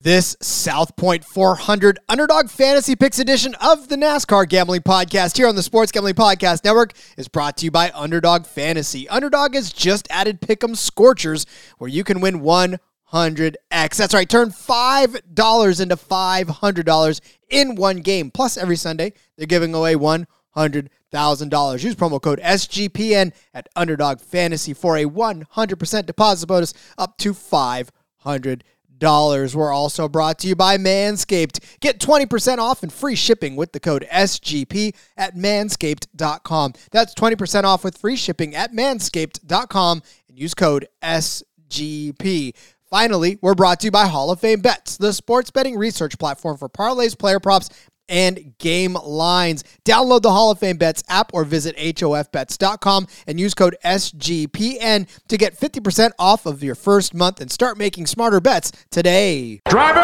This South Point 400 Underdog Fantasy Picks edition of the NASCAR Gambling Podcast here on the Sports Gambling Podcast Network is brought to you by Underdog Fantasy. Underdog has just added Pick'em Scorchers where you can win 100x. That's right, turn $5 into $500 in one game. Plus, every Sunday, they're giving away $100,000. Use promo code SGPN at Underdog Fantasy for a 100% deposit bonus up to 500 dollars. We're also brought to you by Manscaped. Get 20% off and free shipping with the code SGP at manscaped.com. That's 20% off with free shipping at manscaped.com and use code SGP. Finally, we're brought to you by Hall of Fame Bets, the sports betting research platform for parlays, player props, and game lines. Download the Hall of Fame Bets app or visit HOFBets.com and use code SGPN to get 50% off of your first month and start making smarter bets today. Driver,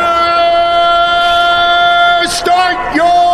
start your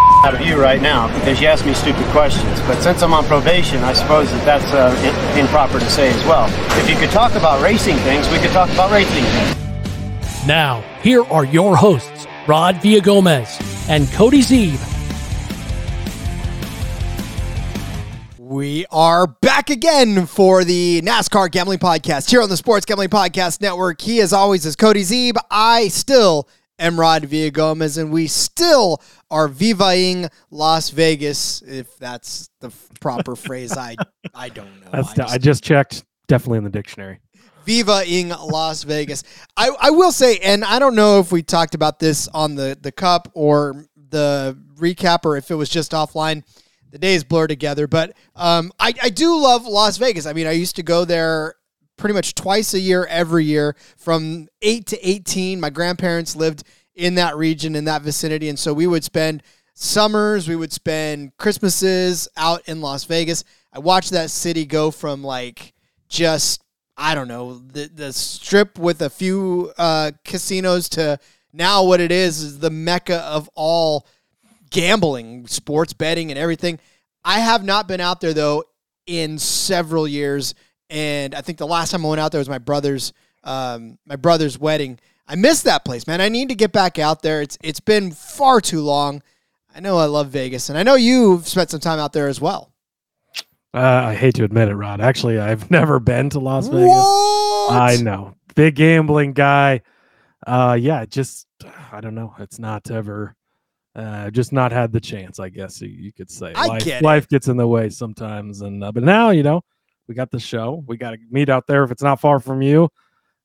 out of you right now because you asked me stupid questions. But since I'm on probation, I suppose that that's uh, in- improper to say as well. If you could talk about racing things, we could talk about racing things. Now, here are your hosts, Rod Villagomez and Cody Zeeb. We are back again for the NASCAR Gambling Podcast here on the Sports Gambling Podcast Network. He, as always, is Cody Zeeb. I still am Rod Villagomez, and we still are vivaing Las Vegas, if that's the proper phrase. I I don't know. I I just checked. Definitely in the dictionary. Viva in Las Vegas. I, I will say, and I don't know if we talked about this on the, the cup or the recap or if it was just offline. The days blur together, but um, I, I do love Las Vegas. I mean, I used to go there pretty much twice a year, every year from 8 to 18. My grandparents lived in that region, in that vicinity. And so we would spend summers, we would spend Christmases out in Las Vegas. I watched that city go from like just I don't know the the strip with a few uh, casinos to now what it is is the mecca of all gambling, sports betting, and everything. I have not been out there though in several years, and I think the last time I went out there was my brother's um, my brother's wedding. I miss that place, man. I need to get back out there. It's it's been far too long. I know I love Vegas, and I know you've spent some time out there as well. Uh, I hate to admit it, Rod. Actually, I've never been to Las Vegas. What? I know, big gambling guy. Uh, yeah, just I don't know. It's not ever, uh, just not had the chance. I guess you, you could say. I life, get it. life gets in the way sometimes, and uh, but now you know we got the show. We got to meet out there. If it's not far from you,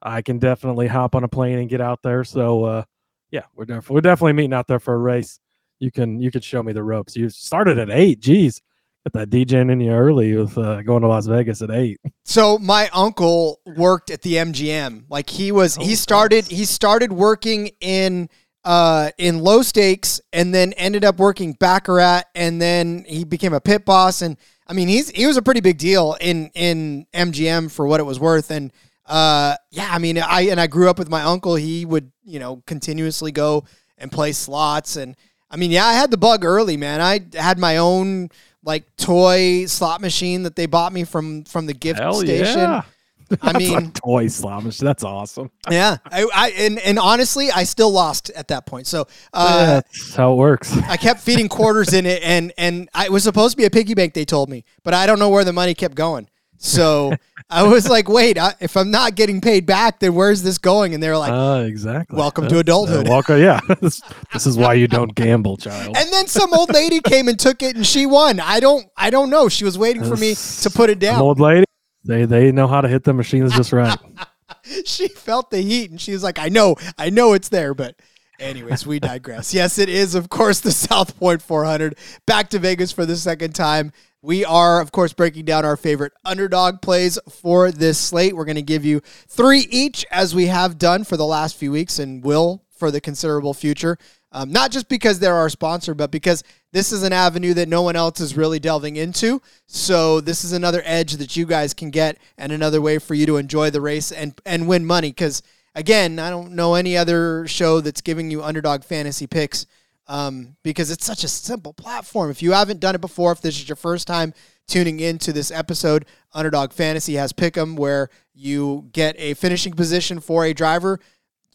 I can definitely hop on a plane and get out there. So uh, yeah, we're def- we're definitely meeting out there for a race. You can you can show me the ropes. You started at eight. Geez, get that DJing in you early with uh, going to Las Vegas at eight. So my uncle worked at the MGM. Like he was, he Oh, started, nice. he started working in uh in low stakes, and then ended up working baccarat, and then he became a pit boss. And I mean, he's he was a pretty big deal in in MGM for what it was worth. And uh, yeah, I mean, I and I grew up with my uncle. He would you know continuously go and play slots, and I mean, yeah, I had the bug early, man. I had my own like toy slot machine that they bought me from from the gift Hell station. yeah! I mean- toy slamish. That's awesome. Yeah, I, I and and honestly, I still lost at that point. So uh, That's how it works. I kept feeding quarters in it, and and I, it was supposed to be a piggy bank. They told me, but I don't know where the money kept going. So I was like, wait, I, if I'm not getting paid back, then where's this going? And they're like, Uh, exactly. Welcome to adulthood. Uh, welcome. Yeah. this, this is why you don't gamble, child. and then some old lady came and took it, and she won. I don't, I don't know. She was waiting for me to put it An down. old lady. They they know how to hit the machines just right. she felt the heat, and she was like, I know, I know it's there, but Anyways, we digress. Yes, it is, of course, the South Point 400. Back to Vegas for the second time. We are, of course, breaking down our favorite underdog plays for this slate. We're going to give you three each, as we have done for the last few weeks and will for the considerable future. Um, not just because they're our sponsor, but because this is an avenue that no one else is really delving into. So this is another edge that you guys can get and another way for you to enjoy the race and, and win money. Because, again, I don't know any other show that's giving you underdog fantasy picks um, because it's such a simple platform. If you haven't done it before, if this is your first time tuning into this episode, Underdog Fantasy has Pick'em, where you get a finishing position for a driver.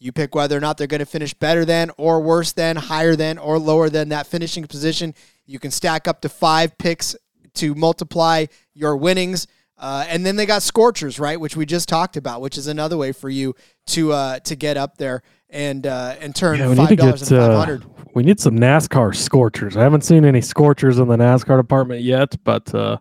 You pick whether or not they're going to finish better than, or worse than, higher than, or lower than that finishing position. You can stack up to five picks to multiply your winnings. Uh, and then they got Scorchers, right, which we just talked about, which is another way for you to uh, to get up there and uh, and turn Yeah, we need five to dollars get and five uh, we need some NASCAR scorchers. I haven't seen any scorchers in the NASCAR department yet, but uh,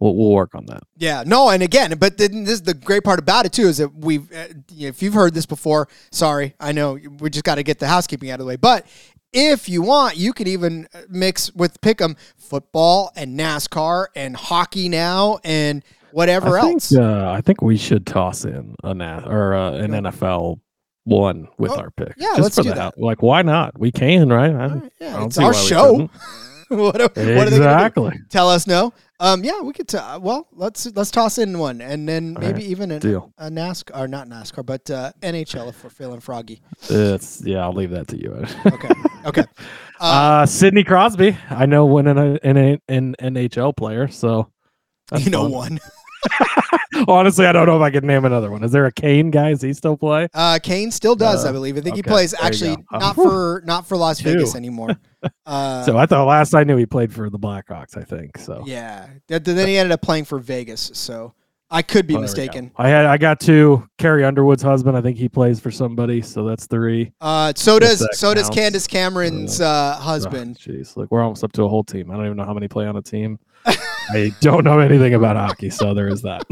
we'll we'll work on that. Yeah, no, and again, but then this is the great part about it too is that we've, uh, if you've heard this before, sorry, I know we just got to get the housekeeping out of the way, but if you want, you can even uh, mix with Pick'em football and NASCAR and hockey now and whatever I think else. uh, I think we should toss in a Na- or uh, an NFL one with Oh, our pick. yeah, Just let's for do the that. Like, why not? We can, right? I, right, yeah, it's our show. what, are, what are they gonna exactly. Tell us no. Um, yeah, we could. T- well, let's let's toss in one, and then All maybe right, even a, deal. a NASCAR or not NASCAR, but uh, NHL if we're feeling froggy. It's yeah. I'll leave that to you. Okay, okay. Uh, uh, Sidney Crosby. I know when an, an, an NHL player, so you know fun. one. Honestly, I don't know if I could name another one. Is there a Kane guy? Does he still play? Uh, Kane still does, I Uh, believe. I think he plays actually. Uh, not for not for Las Vegas anymore. Uh, so I thought last I knew he played for the Blackhawks. I think so. yeah, Th- then he ended up playing for Vegas. So I could be Oh, mistaken. I had I got two. Carrie Underwood's husband. I think he plays for somebody. So that's three. Uh, so does so does counts. Candace Cameron's uh, husband. Oh, Jeez, look, we're almost up to a whole team. I don't even know how many play on a team. I don't know anything about hockey, so there is that.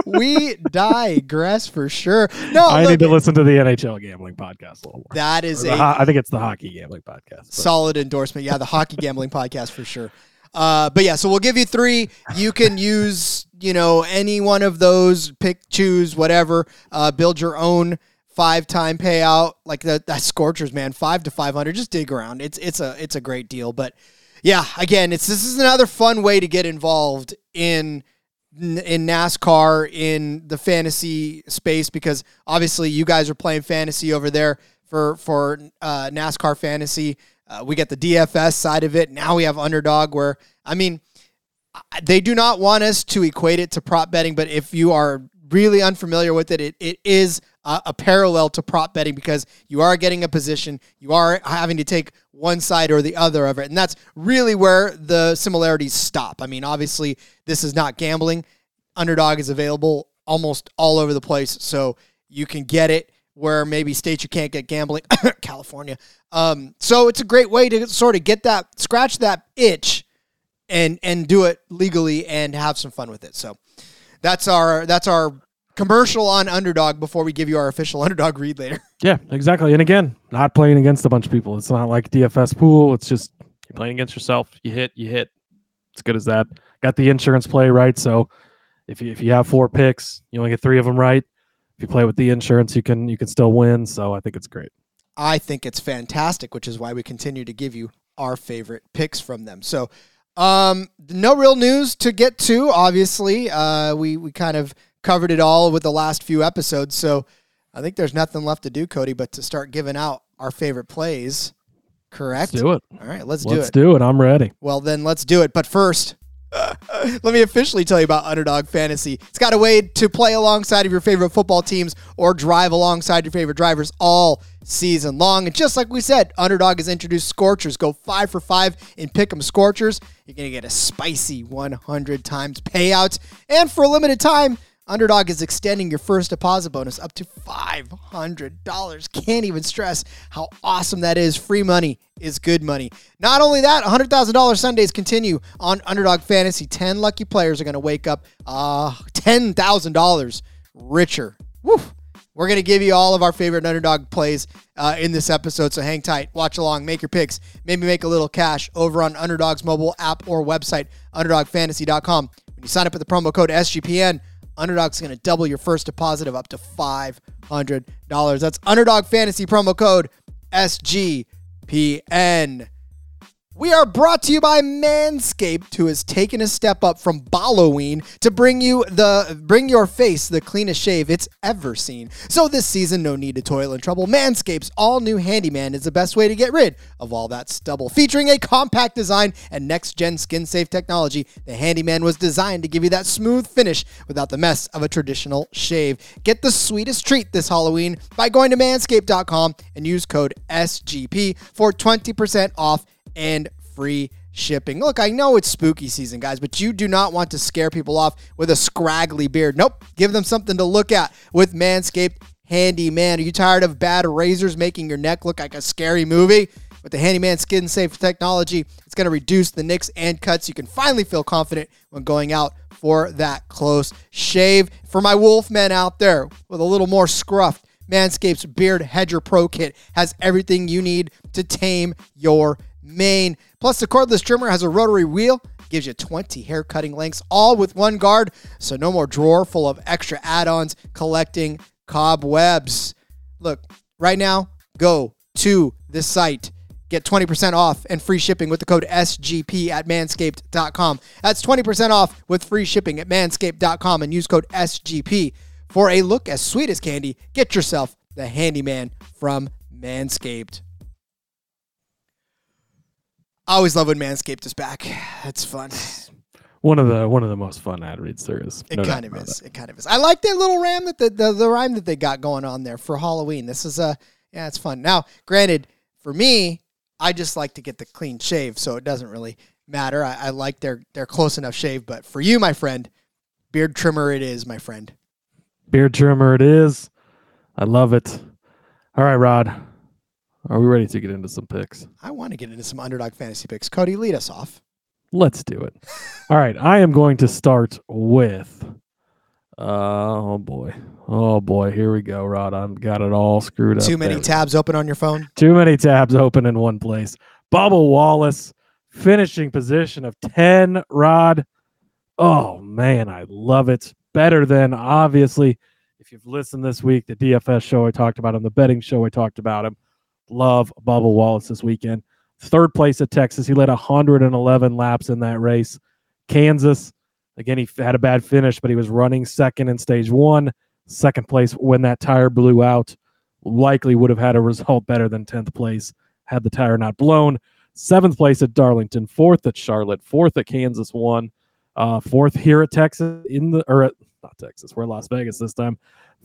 we digress for sure. No, I look, need to listen to the NHL gambling podcast a little more. that is a ho- I think it's the hockey gambling podcast. but- solid endorsement. Yeah, the hockey gambling podcast for sure. Uh, but yeah, so we'll give you three. You can use, you know, any one of those. Pick, choose, whatever. Uh, build your own five time payout. Like that, that Scorchers, man, five to five hundred. Just dig around. It's it's a it's a great deal. But yeah, again, it's this is another fun way to get involved in in NASCAR in the fantasy space because obviously you guys are playing fantasy over there for for uh, NASCAR fantasy. Uh, we get the DFS side of it. Now we have underdog where I mean they do not want us to equate it to prop betting, but if you are really unfamiliar with it, it, it is a, a parallel to prop betting because you are getting a position, you are having to take one side or the other of it, and that's really where the similarities stop. I mean, obviously, this is not gambling. Underdog is available almost all over the place, so you can get it where maybe states you can't get gambling, California. Um, so it's a great way to sort of get that scratch that itch and and do it legally and have some fun with it. So that's our that's our commercial on underdog before we give you our official underdog read later. Yeah, exactly. And again, not playing against a bunch of people. It's not like DFS pool. It's just you're playing against yourself. You hit, you hit. It's good as that. Got the insurance play right. So if you if you have four picks, you only get three of them right. If you play with the insurance, you can you can still win. So I think it's great. I think it's fantastic, which is why we continue to give you our favorite picks from them. So, um, no real news to get to. Obviously, uh, we we kind of covered it all with the last few episodes. So, I think there's nothing left to do, Cody, but to start giving out our favorite plays. Correct. Let's do it. All right, let's do it. Let's do it. I'm ready. Well, then let's do it. But first, let me officially tell you about Underdog Fantasy. It's got a way to play alongside of your favorite football teams or drive alongside your favorite drivers all season long. And just like we said, Underdog has introduced Scorchers. Go five for five in Pick'em Scorchers. You're going to get a spicy 100 times payout. And for a limited time, Underdog is extending your first deposit bonus up to $500. Can't even stress how awesome that is. Free money is good money. Not only that, $100,000 Sundays continue on Underdog Fantasy. 10 lucky players are going to wake up uh, $10,000 richer. Woo! We're going to give you all of our favorite underdog plays uh, in this episode. So hang tight, watch along, make your picks, maybe make a little cash over on Underdog's mobile app or website, underdogfantasy.com. When you sign up with the promo code SGPN, Underdog's going to double your first deposit of up to $500. That's Underdog Fantasy promo code SGPN. We are brought to you by Manscaped, who has taken a step up from Halloween to bring you the bring your face the cleanest shave it's ever seen. So this season, no need to toil in trouble. Manscaped's all new Handyman is the best way to get rid of all that stubble. Featuring a compact design and next gen skin safe technology, the Handyman was designed to give you that smooth finish without the mess of a traditional shave. Get the sweetest treat this Halloween by going to manscaped.com and use code SGP for 20% off and free shipping. Look, I know it's spooky season, guys, but you do not want to scare people off with a scraggly beard. Nope. Give them something to look at with Manscaped Handyman. Are you tired of bad razors making your neck look like a scary movie? With the Handyman skin safe technology, it's going to reduce the nicks and cuts. You can finally feel confident when going out for that close shave. For my wolf men out there with a little more scruff, Manscaped's Beard Hedger Pro Kit has everything you need to tame your mane. Plus, the cordless trimmer has a rotary wheel, gives you 20 hair cutting lengths, all with one guard, so no more drawer full of extra add ons collecting cobwebs. Look, right now, go to this site. Get 20% off and free shipping with the code SGP at manscaped.com. That's 20% off with free shipping at manscaped.com and use code SGP for a look as sweet as candy. Get yourself the handyman from Manscaped. I always love when Manscaped is back. That's fun. One of the one of the most fun ad reads there is. It No kind of is. It kind of is. I like that little ram that the, the the rhyme that they got going on there for Halloween. This is a yeah, it's fun. Now, granted, for me, I just like to get the clean shave, so it doesn't really matter. I, I like their their close enough shave, but for you, my friend, beard trimmer it is, my friend. Beard trimmer it is. I love it. All right, Rod. Are we ready to get into some picks? I want to get into some underdog fantasy picks. Cody, lead us off. Let's do it. All right, I am going to start with. Uh, oh boy, oh boy, here we go, Rod. I've got it all screwed up. Too many there. tabs open on your phone. Too many tabs open in one place. Bubba Wallace, finishing position of 10, Rod. Oh, man, I love it. Better than, obviously, if you've listened this week, the DFS show I talked about him, the betting show I talked about him. Love Bubba Wallace this weekend. Third place at Texas. He led 111 laps in that race. Kansas, again, he had a bad finish, but he was running second in stage one. Second place when that tire blew out likely would have had a result better than 10th place had the tire not blown. Seventh place at Darlington, fourth at Charlotte, fourth at Kansas one, uh, fourth here at Texas in the or at, not Texas, we're Las Vegas this time.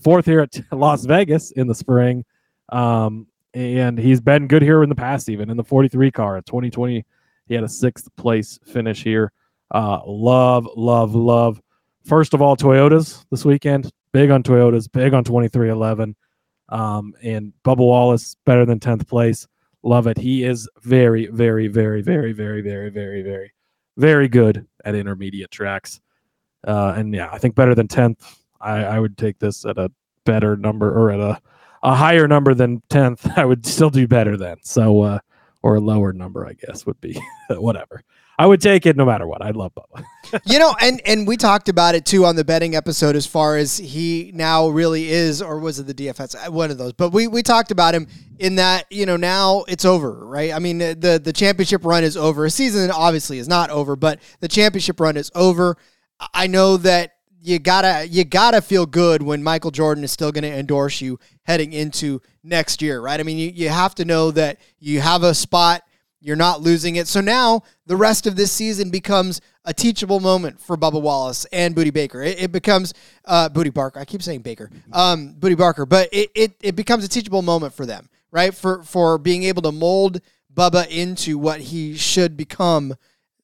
Fourth here at Las Vegas in the spring. Um, and he's been good here in the past, even in the 43 car at 2020. He had a sixth place finish here. Uh, love, love, love. First of all, Toyotas this weekend. Big on Toyotas, big on 23XI. Um, and Bubba Wallace better than 10th place. Love it. He is very, very, very, very, very, very, very, very, very good at intermediate tracks. Uh, and yeah, I think better than 10th. I, I would take this at a better number or at a, a higher number than 10th. I would still do better than. So, uh, or a lower number, I guess, would be whatever. I would take it no matter what. I love Bubba. you know, and and we talked about it too on the betting episode as far as he now really is, or was it the DFS? One of those. But we we talked about him in that you know now it's over, right? I mean the the championship run is over. A season obviously is not over, but the championship run is over. I know that you gotta you gotta feel good when Michael Jordan is still going to endorse you heading into next year, right? I mean, you, you have to know that you have a spot you're not losing it. So now the rest of this season becomes a teachable moment for Bubba Wallace and Booty Baker. It, it becomes uh, Bootie Barker. I keep saying Baker, um, Bootie Barker, but it, it it becomes a teachable moment for them, right? For for being able to mold Bubba into what he should become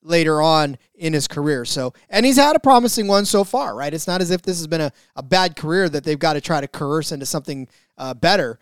later on in his career. So, and he's had a promising one so far, right? It's not as if this has been a, a bad career that they've got to try to coerce into something uh, better.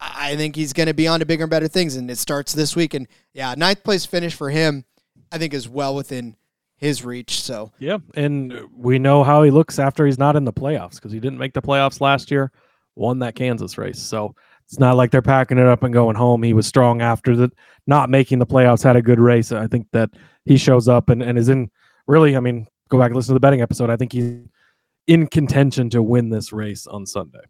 I think he's going to be on to bigger and better things, and it starts this week. And yeah, ninth place finish for him, I think, is well within his reach. So yeah, and we know how he looks after he's not in the playoffs because he didn't make the playoffs last year. won that Kansas race. So it's not like they're packing it up and going home. He was strong after the not making the playoffs, had a good race. I think that he shows up and, and is in really, I mean, go back and listen to the betting episode. I think he's in contention to win this race on Sunday.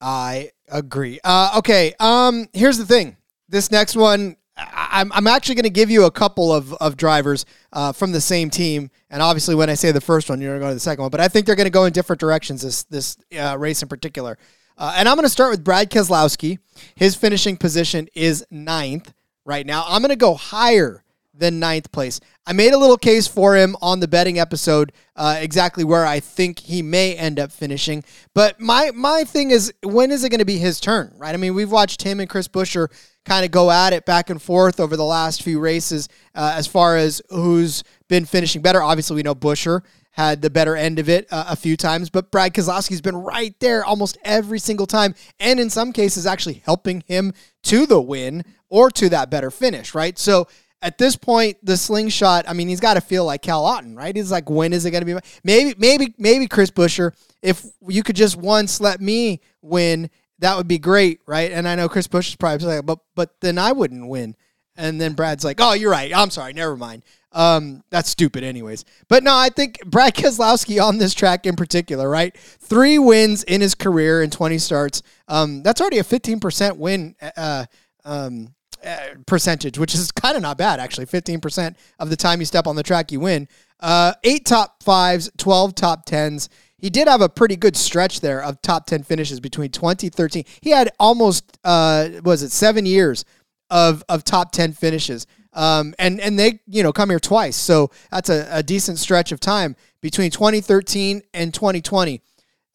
I agree. Uh, okay. Um, here's the thing. This next one, I'm, I'm actually going to give you a couple of, of drivers uh, from the same team. And obviously, when I say the first one, you're going to go to the second one. But I think they're going to go in different directions this, this uh, race in particular. Uh, and I'm going to start with Brad Keselowski. His finishing position is ninth right now. I'm going to go higher than ninth place. I made a little case for him on the betting episode, uh, exactly where I think he may end up finishing. But my my thing is, when is it going to be his turn? Right? I mean, we've watched him and Chris Buescher kind of go at it back and forth over the last few races uh, as far as who's been finishing better. Obviously, we know Buescher had the better end of it uh, a few times, but Brad Keselowski's been right there almost every single time, and in some cases, actually helping him to the win or to that better finish. Right? So at this point, the slingshot, I mean, he's got to feel like Cal Otten, right? He's like, when is it going to be? Maybe, maybe, maybe Chris Buescher, if you could just once let me win, that would be great, right? And I know Chris Buescher's probably like, but, but then I wouldn't win. And then Brad's like, oh, you're right. I'm sorry. Never mind. Um, that's stupid, anyways. But no, I think Brad Keselowski on this track in particular, right? Three wins in his career in 20 starts. Um, that's already a 15% win. Uh, um, uh, percentage, which is kind of not bad actually. Fifteen percent of the time you step on the track, you win. Uh, eight top fives, twelve top tens. He did have a pretty good stretch there of top ten finishes between 2013. He had almost uh, was it seven years of of top ten finishes. Um, and and they you know come here twice, so that's a, a decent stretch of time between 2013 and 2020.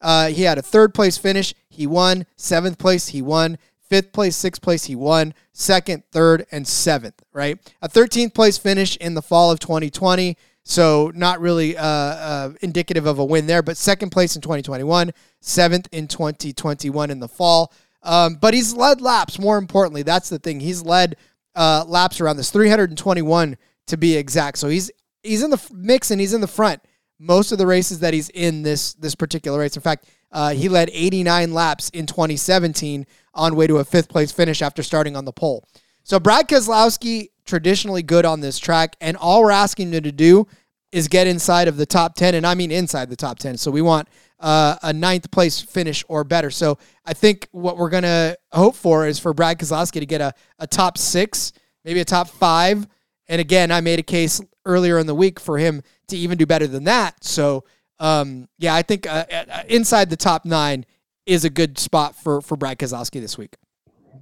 Uh, he had a third place finish. He won. Seventh place. He won fifth place, sixth place, he won, second, third, and seventh, right? A 13th place finish in the fall of 2020. So not really uh, uh, indicative of a win there, but second place in 2021, seventh in 2021 in the fall. Um, but he's led laps. More importantly, that's the thing. He's led uh, laps around this 321 to be exact. So he's he's in the mix and he's in the front most of the races that he's in this this particular race. In fact, uh, he led 89 laps in 2017 on way to a fifth place finish after starting on the pole. So Brad Keselowski, traditionally good on this track, and all we're asking him to do is get inside of the top 10, and I mean inside the top 10. So we want uh, a ninth place finish or better. So I think what we're going to hope for is for Brad Keselowski to get a, a top six, maybe a top five. And again, I made a case earlier in the week for him to even do better than that. So um, yeah, I think uh, uh, inside the top nine is a good spot for for Brad Keselowski this week.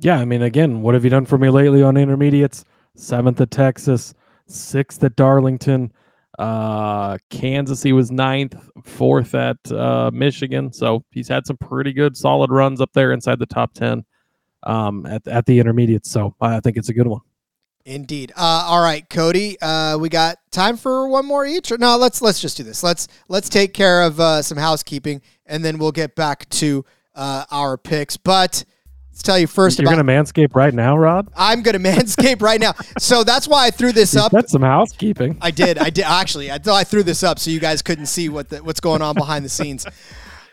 Yeah, I mean, again, what have you done for me lately on intermediates? Seventh at Texas, sixth at Darlington, uh, Kansas. He was ninth, fourth at uh, Michigan. So he's had some pretty good, solid runs up there inside the top ten um, at at the intermediates. So I think it's a good one. Indeed. Uh, all right, Cody. Uh, we got time for one more each. Or no, let's let's just do this. Let's let's take care of uh, some housekeeping, and then we'll get back to uh, our picks. But let's tell you 1st You're about. gonna manscape right now, Rod. I'm gonna manscape right now. So that's why I threw this up. That's some housekeeping. I did. I did actually. I, I threw this up so you guys couldn't see what the, what's going on behind the scenes.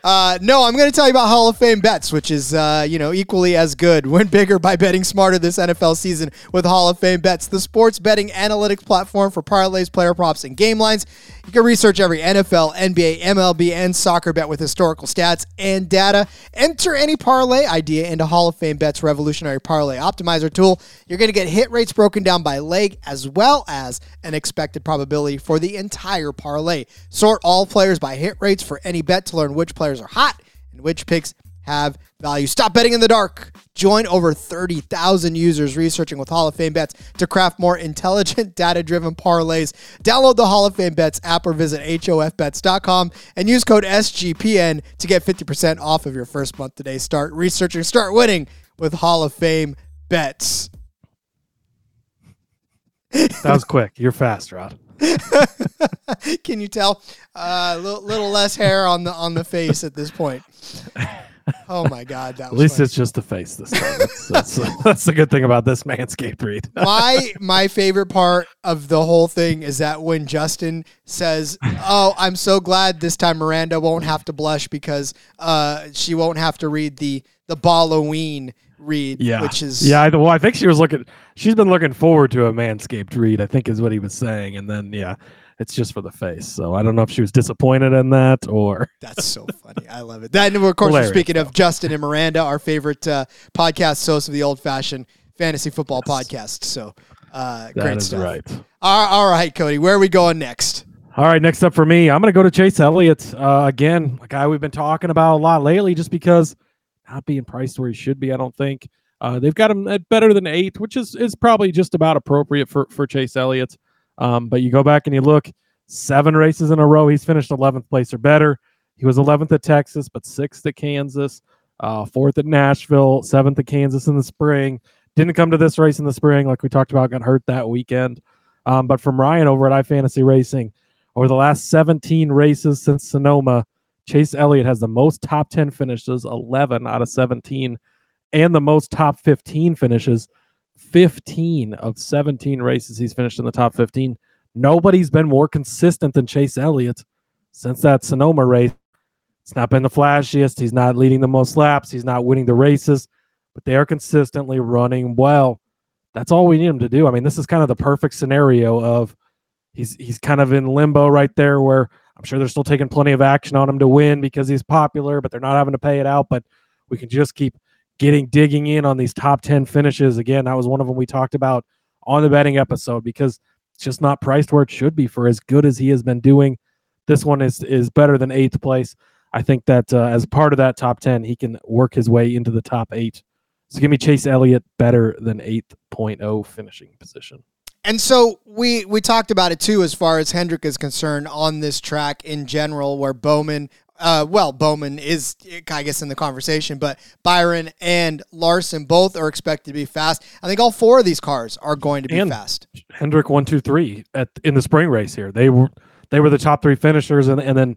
Uh, no, I'm going to tell you about Hall of Fame bets, which is uh, you know equally as good. Win bigger by betting smarter this NFL season with Hall of Fame bets, the sports betting analytics platform for parlays, player props, and game lines. You can research every NFL, NBA, MLB, and soccer bet with historical stats and data. Enter any parlay idea into Hall of Fame bets revolutionary parlay optimizer tool. You're going to get hit rates broken down by leg as well as an expected probability for the entire parlay. Sort all players by hit rates for any bet to learn which players are hot and which picks have value. Stop betting in the dark. Join over 30,000 users researching with Hall of Fame bets to craft more intelligent, data driven parlays. Download the Hall of Fame bets app or visit HOFBets.com and use code SGPN to get 50% off of your first month today. Start researching, start winning with Hall of Fame bets. That was quick. You're fast, Rod. Can you tell? A uh, little, little less hair on the on the face at this point. Oh my god, that At least funny. it's just the face this time. That's, that's, that's the good thing about this Manscaped read. my my favorite part of the whole thing is that when Justin says, "Oh, I'm so glad this time Miranda won't have to blush because uh, she won't have to read the the Halloween read, Yeah, which is yeah. I, well, I think she was looking. She's been looking forward to a Manscaped read. I think is what he was saying, and then yeah, it's just for the face. So I don't know if she was disappointed in that or That's so funny. I love it. Then, of course, we're Hilarious, speaking of Justin and Miranda, our favorite uh, podcast hosts of the old fashioned fantasy football podcast. So, uh, that great is stuff. right. All, all right, Cody, where are we going next? All right, next up for me, I'm going to go to Chase Elliott uh, again, a guy we've been talking about a lot lately, just because not being priced where he should be. I don't think uh, they've got him at better than eighth, which is is probably just about appropriate for for Chase Elliott. Um, but you go back and you look, seven races in a row, he's finished 11th place or better. He was 11th at Texas, but sixth at Kansas, uh, fourth at Nashville, seventh at Kansas in the spring. Didn't come to this race in the spring, like we talked about, got hurt that weekend. Um, but from Ryan over at iFantasy Racing, over the last 17 races since Sonoma, Chase Elliott has the most top 10 finishes, 11 out of 17, and the most top 15 finishes, 15 of 17 races he's finished in the top 15. Nobody's been more consistent than Chase Elliott since that Sonoma race. It's not been the flashiest. He's not leading the most laps. He's not winning the races, but they are consistently running well. That's all we need him to do. I mean, this is kind of the perfect scenario of he's he's kind of in limbo right there where I'm sure they're still taking plenty of action on him to win because he's popular, but they're not having to pay it out. But we can just keep getting digging in on these top 10 finishes. Again, that was one of them we talked about on the betting episode because it's just not priced where it should be for as good as he has been doing. This one is is better than eighth place. I think that uh, as part of that top 10, he can work his way into the top eight. So give me Chase Elliott better than 8.0 finishing position. And so we we talked about it too, as far as Hendrick is concerned on this track in general, where Bowman, uh, well, Bowman is I guess in the conversation, but Byron and Larson both are expected to be fast. I think all four of these cars are going to be And- fast. Hendrick one two three at in the spring race here. They were they were the top three finishers, and and then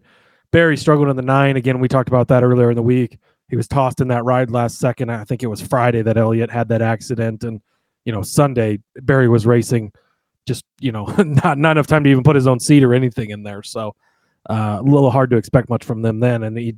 Berry struggled in the nine again. We talked about that earlier in the week. He was tossed in that ride last second. I think it was Friday that Elliott had that accident, and you know Sunday Berry was racing, just you know not not enough time to even put his own seat or anything in there. So uh, a little hard to expect much from them then, and he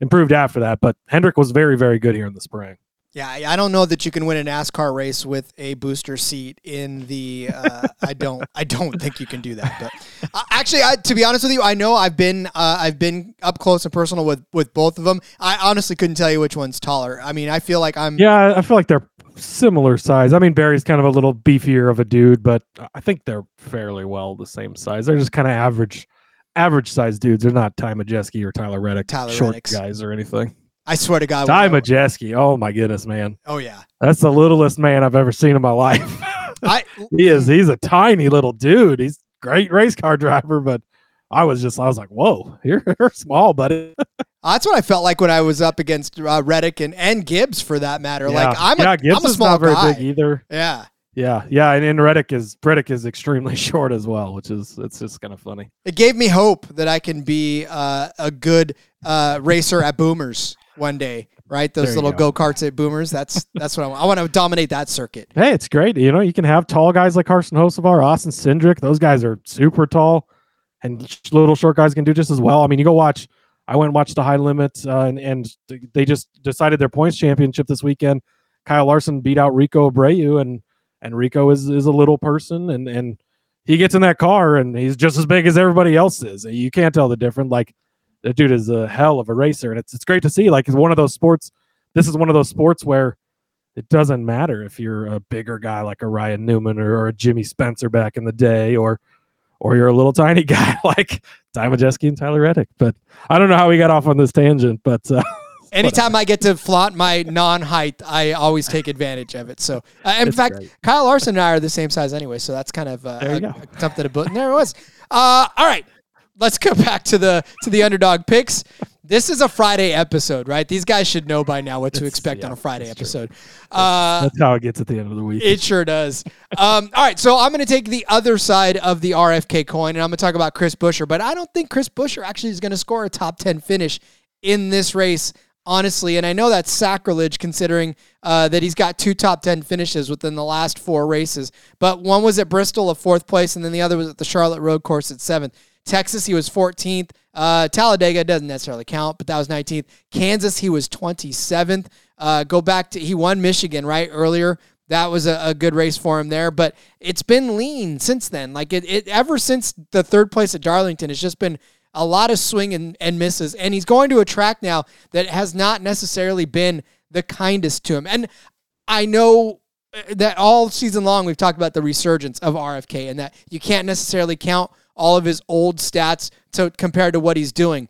improved after that. But Hendrick was very very good here in the spring. Yeah, I don't know that you can win a NASCAR race with a booster seat in the. Uh, I don't. I don't think you can do that. But uh, actually, I, to be honest with you, I know I've been. Uh, I've been up close and personal with with both of them. I honestly couldn't tell you which one's taller. I mean, I feel like I'm. Yeah, I feel like they're similar size. I mean, Berry's kind of a little beefier of a dude, but I think they're fairly well the same size. They're just kind of average, average size dudes. They're not Ty Majeski or Tyler Reddick, Tyler short Reddick's. guys or anything. I swear to God. Ty Majeski, oh my goodness, man, Oh yeah. that's the littlest man I've ever seen in my life. I. he is. He's a tiny little dude. He's great race car driver, but I was just, I was like, whoa, you're, you're small, buddy. That's what I felt like when I was up against uh, Reddick and, and Gibbs for that matter. Like I'm yeah, a, Gibbs I'm a is small not very guy. big either. Yeah. Yeah, yeah, and, and Reddick is Reddick is extremely short as well, which is it's just kind of funny. It gave me hope that I can be uh, a good uh, racer at Boomers one day. Right, those little go. karts at Boomers. That's that's what I want. I want to dominate that circuit. Hey, it's great. You know, you can have tall guys like Carson Hocevar, Austin Cindric. Those guys are super tall, and little short guys can do just as well. I mean, you go watch. I went and watched the high limit, uh, and and they just decided their points championship this weekend. Kyle Larson beat out Rico Abreu, and and Rico is is a little person, and and he gets in that car, and he's just as big as everybody else is. You can't tell the difference. Like that dude is a hell of a racer, and it's it's great to see. Like it's one of those sports. This is one of those sports where it doesn't matter if you're a bigger guy like a Ryan Newman or, or a Jimmy Spencer back in the day, or or you're a little tiny guy like Ty and Tyler Reddick. But I don't know how we got off on this tangent, but uh, Anytime I get to flaunt my non-height, I always take advantage of it. So, uh, in It's fact, great. Kyle Larson and I are the same size anyway, so that's kind of uh, There a- something to put. And there it was. Uh, all right, let's go back to the to the underdog picks. This is a Friday episode, right? These guys should know by now what to It's- expect yeah, on a Friday episode. Uh, that's how it gets at the end of the week. It sure does. Um, all right, so I'm going to take the other side of the RFK coin, and I'm going to talk about Chris Buescher. But I don't think Chris Buescher actually is going to score a top 10 finish in this race honestly. And I know that's sacrilege considering uh, that he's got two top 10 finishes within the last four races. But one was at Bristol, of fourth place, and then the other was at the Charlotte Road Course at seventh. Texas, he was 14th. Uh, Talladega doesn't necessarily count, but that was 19th. Kansas, he was 27th. Uh, go back to, he won Michigan, right? Earlier. That was a, a, good race for him there, but it's been lean since then. Like it, it ever since the third place at Darlington, it's just been a lot of swing and, and misses. And he's going to a track now that has not necessarily been the kindest to him. And I know uh, that all season long we've talked about the resurgence of RFK and that you can't necessarily count all of his old stats to compared to what he's doing.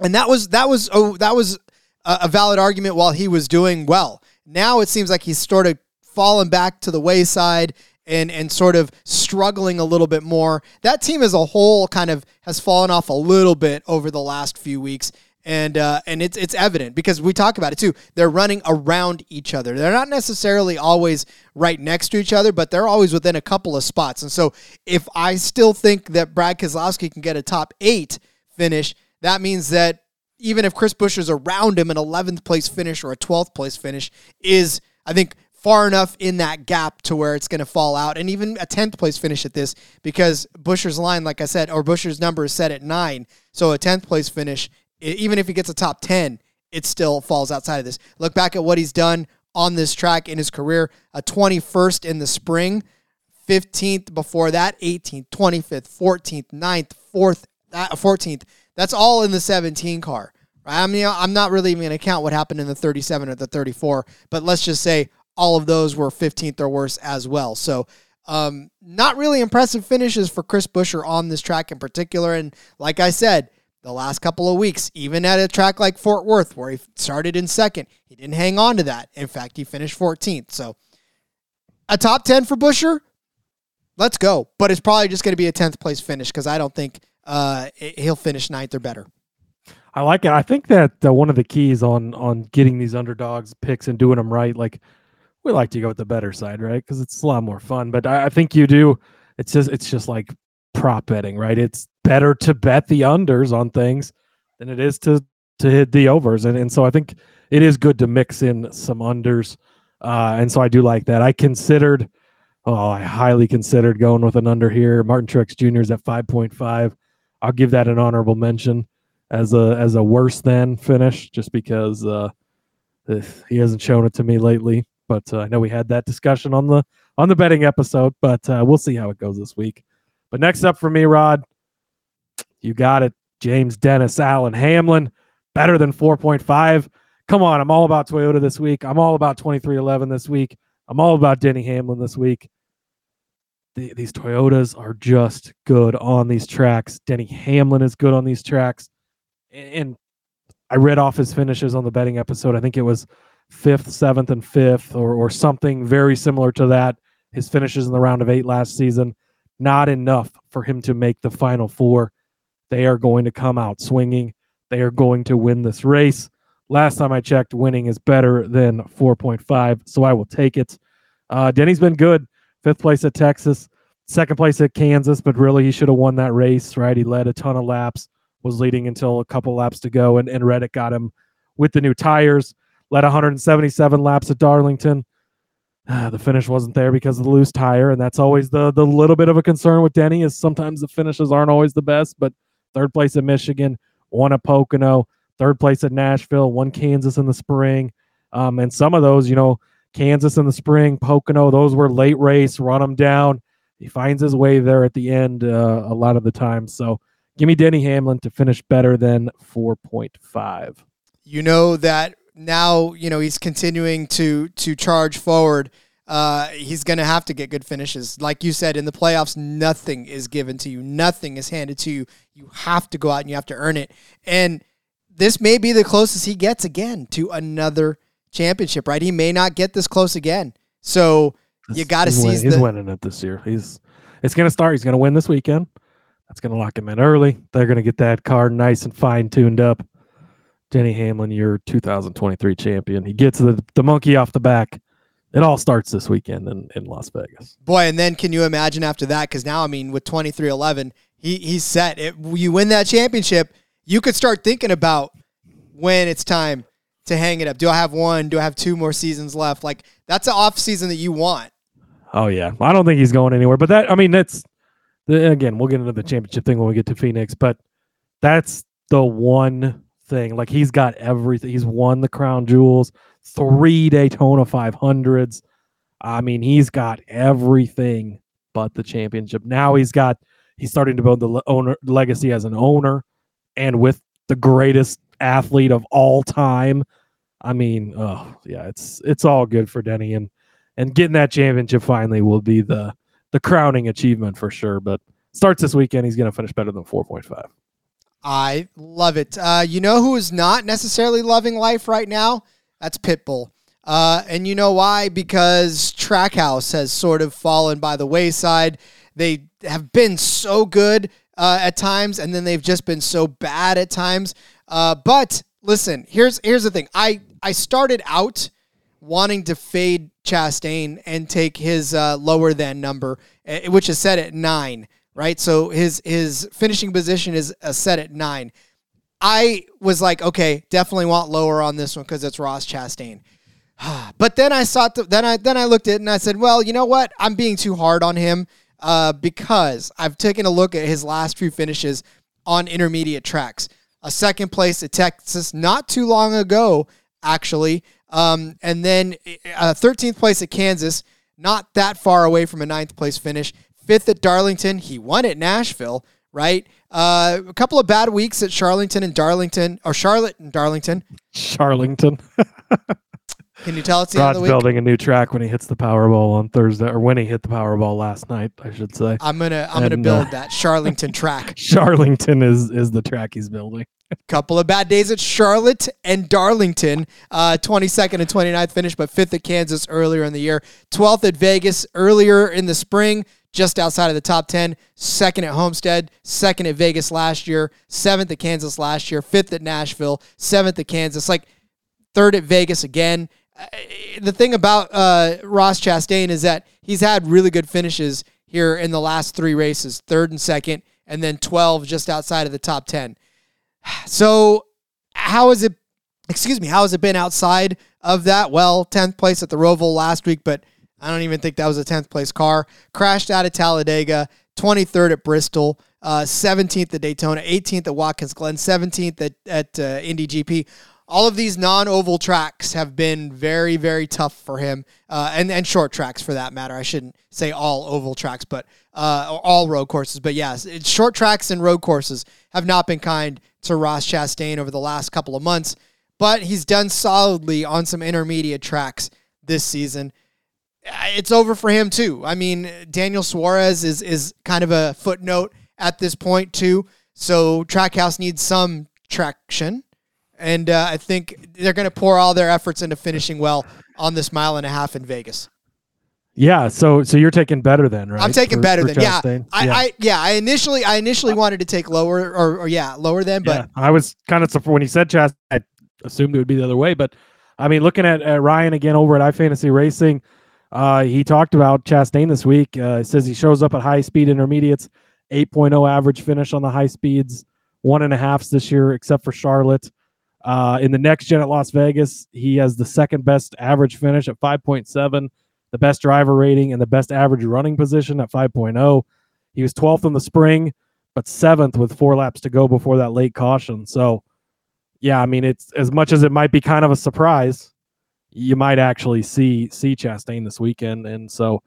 And that was that was oh that was a, a valid argument while he was doing well. Now it seems like he's sort of fallen back to the wayside and and sort of struggling a little bit more. That team as a whole kind of has fallen off a little bit over the last few weeks. And uh, and it's it's evident because we talk about it too. They're running around each other. They're not necessarily always right next to each other, but they're always within a couple of spots. And so, if I still think that Brad Keselowski can get a top eight finish, that means that even if Chris Buescher's around him, an 11th place finish or a 12th place finish is, I think, far enough in that gap to where it's going to fall out. And even a 10th place finish at this because Buescher's line, like I said, or Buescher's number is set at nine. So a 10th place finish, even if he gets a top 10, it still falls outside of this. Look back at what he's done on this track in his career a 21st in the spring, 15th before that, 18th, 25th, 14th, 9th, 4th, 14th. That's all in the 17 car. I mean, I'm not really even going to count what happened in the 37 or the 34, but let's just say all of those were 15th or worse as well. So, um, not really impressive finishes for Chris Buescher on this track in particular. And like I said, the last couple of weeks, even at a track like Fort Worth, where he started in second, he didn't hang on to that. In fact, he finished 14th. So, a top 10 for Buescher, let's go. But it's probably just going to be a 10th place finish because I don't think uh, he'll finish ninth or better. I like it. I think that uh, one of the keys on on getting these underdogs picks and doing them right, like we like to go with the better side, right? Because it's a lot more fun. But I, I, think you do. It's just it's just like prop betting, right? It's better to bet the unders on things than it is to to hit the overs, and and so I think it is good to mix in some unders, uh, and so I do like that. I considered, oh, I highly considered going with an under here. Martin Truex Jr. is at five point five. I'll give that an honorable mention as a as a worse than finish, just because uh, he hasn't shown it to me lately. But uh, I know we had that discussion on the on the betting episode, but uh, we'll see how it goes this week. But next up for me, Rod, you got it. James Dennis Allen Hamlin, better than 4.5. Come on, I'm all about Toyota this week. I'm all about 23XI this week. I'm all about Denny Hamlin this week. The, these Toyotas are just good on these tracks. Denny Hamlin is good on these tracks. And I read off his finishes on the betting episode. I think it was fifth, seventh, and fifth, or or something very similar to that. His finishes in the round of eight last season, not enough for him to make the final four. They are going to come out swinging. They are going to win this race. Last time I checked, winning is better than 4.5, so I will take it. Uh, Denny's been good. Fifth place at Texas, second place at Kansas, but really he should have won that race, right? He led a ton of laps, was leading until a couple laps to go, and, and Reddick got him with the new tires led 177 laps at Darlington. Uh, the finish wasn't there because of the loose tire, and that's always the the little bit of a concern with Denny is sometimes the finishes aren't always the best. But third place at Michigan, one at Pocono, third place at Nashville, one Kansas in the spring, um, and some of those, you know, Kansas in the spring, Pocono, those were late race, run them down. He finds his way there at the end uh, a lot of the time. So give me Denny Hamlin to finish better than 4.5. You know that now you know he's continuing to to charge forward. Uh, he's going to have to get good finishes. Like you said, in the playoffs, nothing is given to you. Nothing is handed to you. You have to go out and you have to earn it. And this may be the closest he gets again to another championship, right? He may not get this close again. So you got to see. He's the, winning it this year. He's it's going to start. He's going to win this weekend. That's going to lock him in early. They're going to get that car nice and fine tuned up. Denny Hamlin, your 2023 champion. He gets the, the monkey off the back. It all starts this weekend in, in Las Vegas. Boy, and then can you imagine after that? Because now, I mean, with 23XI, he, he's set. It, you win that championship, you could start thinking about when it's time to hang it up? Do I have one? Do I have two more seasons left? Like that's an off season that you want. Oh yeah, I don't think he's going anywhere. But that, I mean, that's again, we'll get into the championship thing when we get to Phoenix. But that's the one thing. Like he's got everything. He's won the crown jewels, three Daytona 500s. I mean, he's got everything but the championship. Now he's got he's starting to build the owner legacy as an owner, and with the greatest athlete of all time. I mean, oh yeah, it's it's all good for Denny and and getting that championship finally will be the the crowning achievement for sure. But starts this weekend, he's going to finish better than four point five. I love it. Uh, you know who is not necessarily loving life right now? That's Pitbull. Uh, and you know why? Because Trackhouse has sort of fallen by the wayside. They have been so good uh, at times, and then they've just been so bad at times. Uh, but listen, here's here's the thing. I I started out wanting to fade Chastain and take his uh, lower than number, eh, which is set at nine right? So his his finishing position is uh, set at nine. I was like, okay, definitely want lower on this one because it's Ross Chastain. but then I saw, the, then I then I looked at it and I said, well, you know what? I'm being too hard on him uh, because I've taken a look at his last few finishes on intermediate tracks. A second place at Texas not too long ago, actually, um, and then a 13th place at Kansas, not that far away from a ninth place finish fifth at Darlington. He won at Nashville, right? Uh, a couple of bad weeks at Charlington and Darlington, or Charlotte and Darlington. Charlington. Can you tell it's the Rod's end of the week? building a new track when he hits the Powerball on Thursday, or when he hit the Powerball last night, I should say. I'm gonna I'm gonna build uh, that Charlington track. Charlington is is the track he's building. Couple of bad days at Charlotte and Darlington. Uh, 22nd and 29th finish, but fifth at Kansas earlier in the year. 12th at Vegas earlier in the spring, just outside of the top 10. Second at Homestead, second at Vegas last year, seventh at Kansas last year, fifth at Nashville, seventh at Kansas, like third at Vegas again. Uh, The thing about uh, Ross Chastain is that he's had really good finishes here in the last three races, third and second, and then 12 just outside of the top 10. So, how has it? Excuse me. How has it been outside of that? Well, tenth place at the Roval last week, but I don't even think that was a tenth place car. Crashed out of Talladega. Twenty third at Bristol. uh, Seventeenth at Daytona. Eighteenth at Watkins Glen. Seventeenth at at uh, Indy GP. All of these non-oval tracks have been very, very tough for him, uh, and and short tracks for that matter. I shouldn't say all oval tracks, but uh, all road courses. But yes, short tracks and road courses have not been kind to Ross Chastain over the last couple of months. But he's done solidly on some intermediate tracks this season. It's over for him too. I mean, Daniel Suarez is is kind of a footnote at this point too. So Trackhouse needs some traction, and uh, I think they're going to pour all their efforts into finishing well on this mile and a half in Vegas. Yeah, so so you're taking better then, right? I'm taking For- better for than yeah. Chastain? I, yeah. I yeah. I initially I initially wanted to take lower or, or yeah lower than, but yeah, I was kind of surprised when he said Chastain. I assumed it would be the other way, but I mean, looking at, at Ryan again over at iFantasy Racing, uh, he talked about Chastain this week. Uh, says he shows up at high speed intermediates, 8.0 average finish on the high speeds, one and a halfs this year, except for Charlotte. Uh, in the next gen at Las Vegas, he has the second best average finish at 5.7, the best driver rating, and the best average running position at 5.0. He was 12th in the spring, but seventh with four laps to go before that late caution. So, yeah, I mean, it's as much as it might be kind of a surprise, you might actually see see Chastain this weekend, and so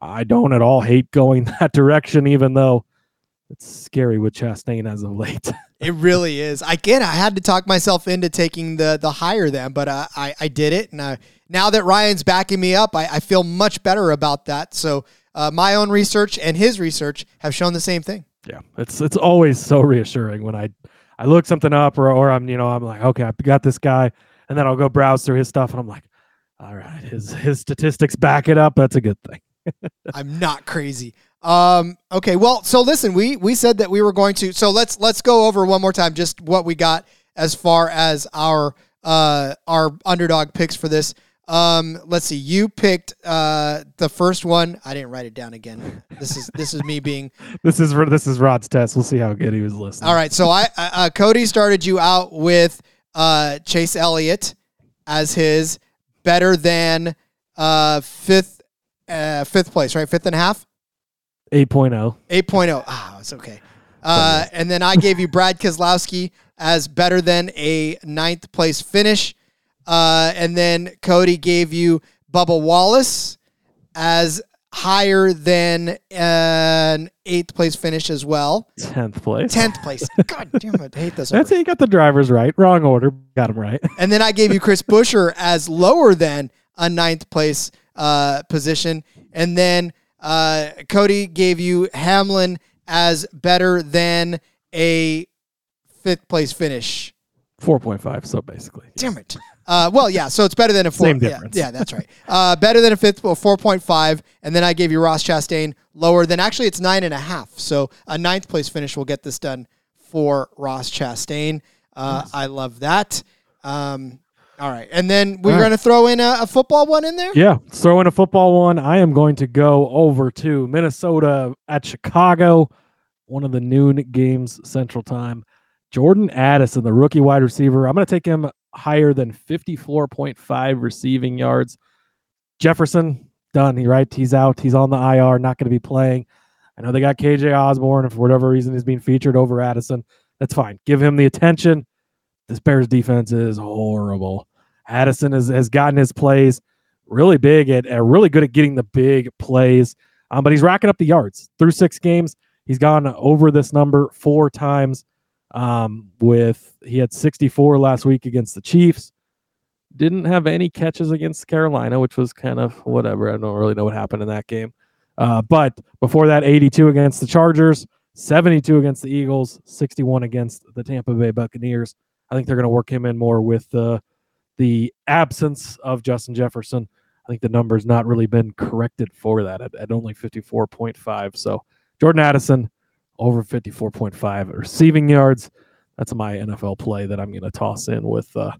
I don't at all hate going that direction, even though it's scary with Chastain as of late. It really is. Again, I had to talk myself into taking the the higher than, but uh, I I did it, and I, now that Ryan's backing me up, I, I feel much better about that. So uh, my own research and his research have shown the same thing. yeah, it's it's always so reassuring when I I look something up or or I'm you know I'm like okay I've got this guy, and then I'll go browse through his stuff and I'm like, all right, his his statistics back it up. That's a good thing. I'm not crazy. Um, okay, well, so listen, we we said that we were going to. So let's let's go over one more time just what we got as far as our uh our underdog picks for this. Um, let's see. You picked uh the first one. I didn't write it down again. This is this is me being This is this is Rod's test. We'll see how good he was listening. all right. So I uh, Cody started you out with uh Chase Elliott as his better than uh, fifth uh, fifth place, right? Fifth and a half. 8.0. 8.0. Ah, it's okay. Uh, and then I gave you Brad Keselowski as better than a ninth place finish. Uh, and then Cody gave you Bubba Wallace as higher than an eighth place finish as well. 10th place. 10th place. God damn it. I hate this. That's how You got the drivers right. Wrong order. Got them right. And then I gave you Chris Buescher as lower than a ninth place uh, position. And then uh, Cody gave you Hamlin as better than a fifth place finish. 4.5. So basically. Damn it. Uh, well, yeah, so it's better than a four. Same yeah, difference. Yeah, that's right. Uh, better than a fifth, well, 4.5. And then I gave you Ross Chastain lower than actually it's nine and a half. So a ninth place finish will get this done for Ross Chastain. Uh, I love that. Um, all right. And then we're right. going to throw in a, a football one in there? Yeah, throw in a football one. I am going to go over to Minnesota at Chicago, one of the noon games Central Time. Jordan Addison, the rookie wide receiver. I'm going to take him higher than 54.5 receiving yards. Jefferson, done. He right. He's out. He's on the IR. Not going to be playing. I know they got KJ Osborn, and for whatever reason, he's being featured over Addison. That's fine. Give him the attention. This Bears defense is horrible. Addison has, has gotten his plays really big at really good at getting the big plays. Um, but he's racking up the yards through six games. He's gone over this number four times. Um, with he had 64 last week against the Chiefs. Didn't have any catches against Carolina, which was kind of whatever. I don't really know what happened in that game. Uh, but before that, 82 against the Chargers, 72 against the Eagles, 61 against the Tampa Bay Buccaneers. I think they're going to work him in more with the the absence of Justin Jefferson. I think the number's not really been corrected for that at, at only 54.5. So Jordan Addison over 54.5 receiving yards. That's my NFL play that I'm going to toss in with uh,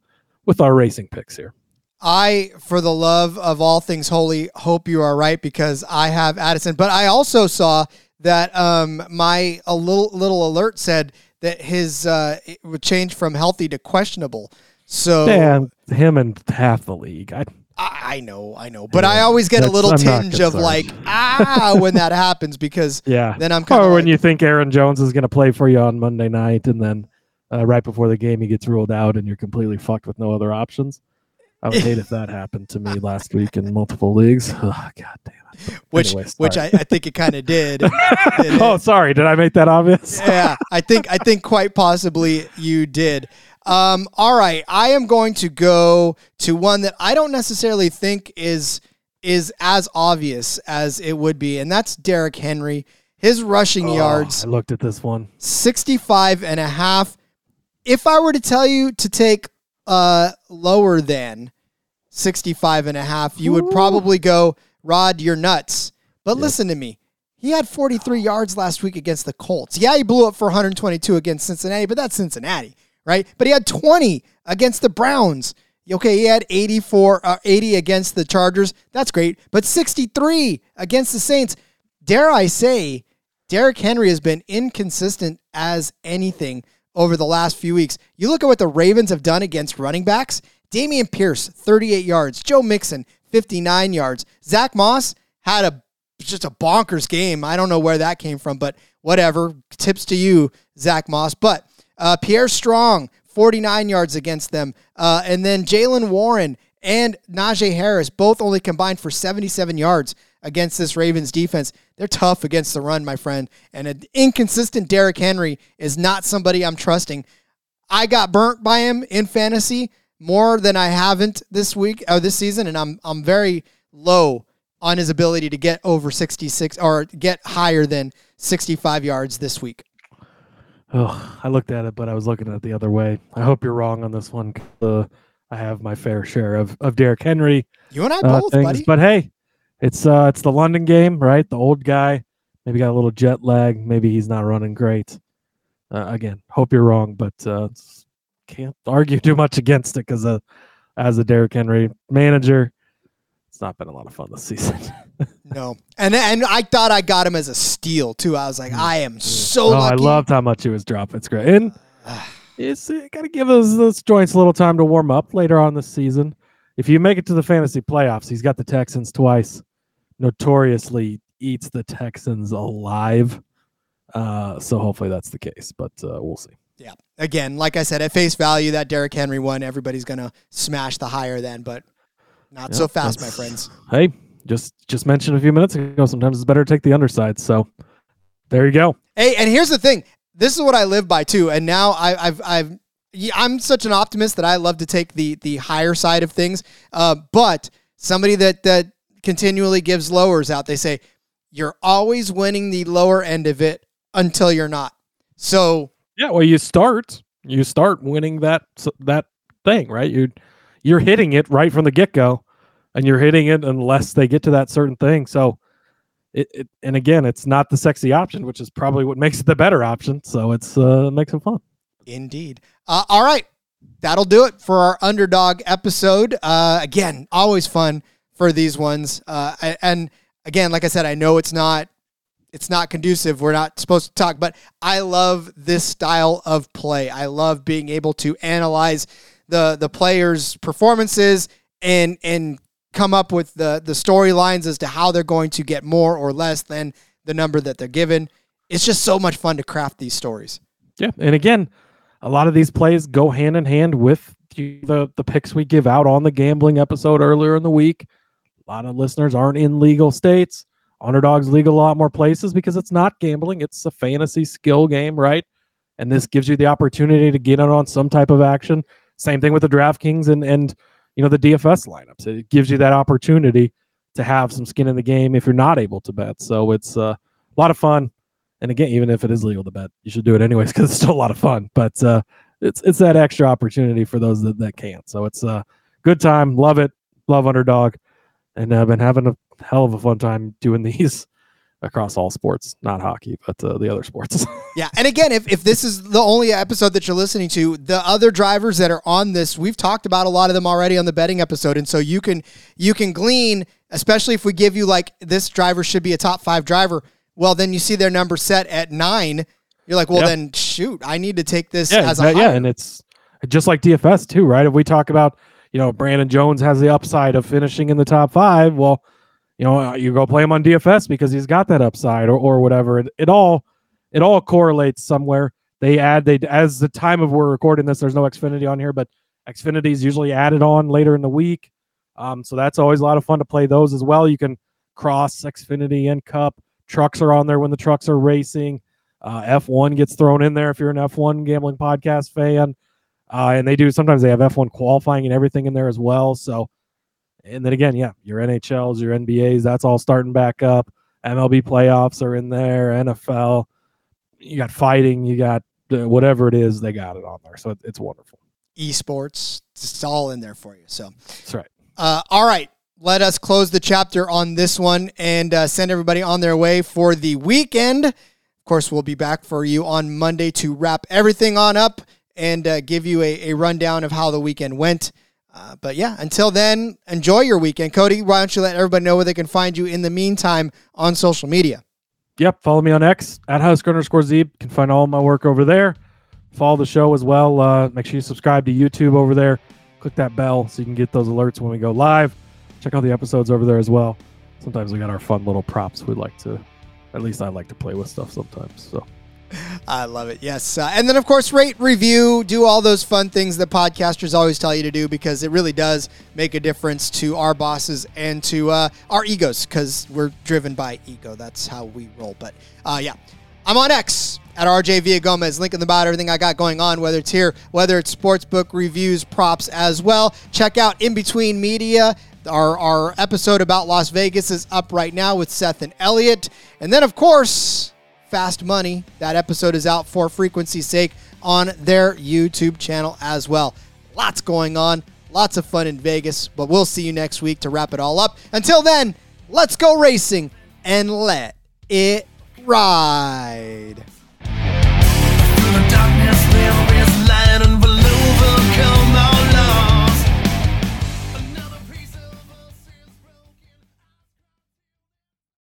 with our racing picks here. I, for the love of all things holy, hope you are right because I have Addison. But I also saw that um, my a little little alert said that his uh, it would change from healthy to questionable. So damn him and half the league. I, I, I know, I know, but I always get a little I'm tinge of like ah when that happens because yeah. then I'm kind Or of when like, you think Aaron Jones is going to play for you on Monday night, and then uh, right before the game he gets ruled out, and you're completely fucked with no other options. I would hate if that happened to me last week in multiple leagues. Ugh, God damn it. which Anyway, which I. I think it kind of did. oh, sorry. Did I make that obvious? yeah, I think I think quite possibly you did. Um, all right, I am going to go to one that I don't necessarily think is is as obvious as it would be, and that's Derrick Henry. His rushing yards, Oh, I looked at this one. 65 and a half. If I were to tell you to take uh lower than 65 and a half, you would probably go, Rod, you're nuts. But listen to me. He had 43 yards last week against the Colts. Yeah, he blew up for 122 against Cincinnati, but that's Cincinnati, right? But he had 20 against the Browns. Okay, he had 84, uh, 80 against the Chargers. That's great. But 63 against the Saints. Dare I say, Derrick Henry has been inconsistent as anything over the last few weeks. You look at what the Ravens have done against running backs. Dameon Pierce, 38 yards. Joe Mixon, 59 yards. Zach Moss had a just a bonkers game. I don't know where that came from, but whatever. Tips to you, Zach Moss. But uh, Pierre Strong, 49 yards against them. Uh, and then Jaylen Warren and Najee Harris both only combined for 77 yards against this Ravens defense. They're tough against the run, my friend. And an inconsistent Derrick Henry is not somebody I'm trusting. I got burnt by him in fantasy more than I haven't this week or this season, and I'm I'm very low on his ability to get over 66 or get higher than 65 yards this week. Oh, I looked at it, but I was looking at it the other way. I hope you're wrong on this one. Uh, I have my fair share of of Derrick Henry You and I uh, both, things, buddy. but hey, it's uh it's the London game, right? The old guy maybe got a little jet lag. Maybe he's not running great. Uh, again, hope you're wrong, but uh, can't argue too much against it because uh, as a Derrick Henry manager, it's not been a lot of fun this season. no, and and I thought I got him as a steal too. I was like, I am so oh, I loved how much he was dropping. It's great. And it's got to give those, those joints a little time to warm up later on this season. If you make it to the fantasy playoffs, he's got the Texans twice. Notoriously eats the Texans alive. Uh, so hopefully that's the case, but uh, we'll see. Yeah. Again, like I said, at face value, that Derrick Henry one, everybody's gonna smash the higher then, but not so fast, my friends. Hey, just just mentioned a few minutes ago. Sometimes it's better to take the underside. So there you go. Hey, and here's the thing. This is what I live by too. And now I, I've I've I'm such an optimist that I love to take the the higher side of things. Uh, but somebody that that continually gives lowers out, they say you're always winning the lower end of it until you're not. So Yeah, well, you start you start winning that that thing, right? You you're hitting it right from the get go, and you're hitting it unless they get to that certain thing. So, it, it and again, it's not the sexy option, which is probably what makes it the better option. So it's uh makes it fun. Indeed. Uh, all right. That'll do it for our underdog episode. Uh, again, always fun for these ones. Uh, and again, like I said, I know it's not it's not conducive. We're not supposed to talk, but I love this style of play. I love being able to analyze the the players' performances and and come up with the the storylines as to how they're going to get more or less than the number that they're given. It's just so much fun to craft these stories. Yeah, and again, a lot of these plays go hand in hand with the the, picks we give out on the gambling episode earlier in the week. A lot of listeners aren't in legal states. Underdogs legal a lot more places because it's not gambling; it's a fantasy skill game, right? And this gives you the opportunity to get in on some type of action. Same thing with the DraftKings and and you know the DFS lineups. It gives you that opportunity to have some skin in the game if you're not able to bet. So it's uh, a lot of fun. And again, even if it is legal to bet, you should do it anyways because it's still a lot of fun. But uh, it's it's that extra opportunity for those that, that can't. So it's a good time. Love it. Love underdog, and I've been having a hell of a fun time doing these across all sports, not hockey, but uh, the other sports. Yeah, and again, if, if this is the only episode that you're listening to, the other drivers that are on this, we've talked about a lot of them already on the betting episode, and so you can you can glean, especially if we give you like this driver should be a top five driver. Well, then you see their number set at nine. You're like, well, Yeah. then shoot, I need to take this yeah, as a yeah, and it's just like DFS too, right? If we talk about you know Brandon Jones has the upside of finishing in the top five, well, you know uh, you go play him on DFS because he's got that upside or or whatever. It, it all it all correlates somewhere. They add they as the time of we're recording this, there's no Xfinity on here, but Xfinity is usually added on later in the week. Um, so that's always a lot of fun to play those as well. You can cross Xfinity and Cup. Trucks are on there when the trucks are racing. Uh, F1 gets thrown in there if you're an F1 gambling podcast fan. Uh, and they do sometimes they have F1 qualifying and everything in there as well. So, and then again, yeah, your NHLs, your NBAs, that's all starting back up. MLB playoffs are in there, NFL. You got fighting, you got uh, whatever it is, they got it on there. So it's wonderful. esports. It's all in there for you. So, That's right. uh, all right, let us close the chapter on this one and uh, send everybody on their way for the weekend. Of course, we'll be back for you on Monday to wrap everything on up and uh, give you a, a rundown of how the weekend went. Uh, but yeah, until then, enjoy your weekend. Cody, why don't you let everybody know where they can find you in the meantime on social media? Yep. Follow me on X at Husker underscore. You can find all my work over there. Follow the show as well. Uh, make sure you subscribe to YouTube over there. Click that bell so you can get those alerts when we go live. Check out the episodes over there as well. Sometimes we got our fun little props we like to, at least I like to play with stuff sometimes. So I love it. Yes. Uh, and then, of course, rate, review, do all those fun things that podcasters always tell you to do because it really does make a difference to our bosses and to uh, our egos because we're driven by ego. That's how we roll. But uh, yeah, I'm on X at RJ Villagomez. Link in the bio, everything I got going on, whether it's here, whether it's sportsbook reviews, props as well. Check out In Between Media. Our, our episode about Las Vegas is up right now with Seth and Elliot. And then, of course, Fast Money. That episode is out for frequency's sake on their YouTube channel as well. Lots going on, lots of fun in Vegas, but we'll see you next week to wrap it all up. Until then, let's go racing and let it ride.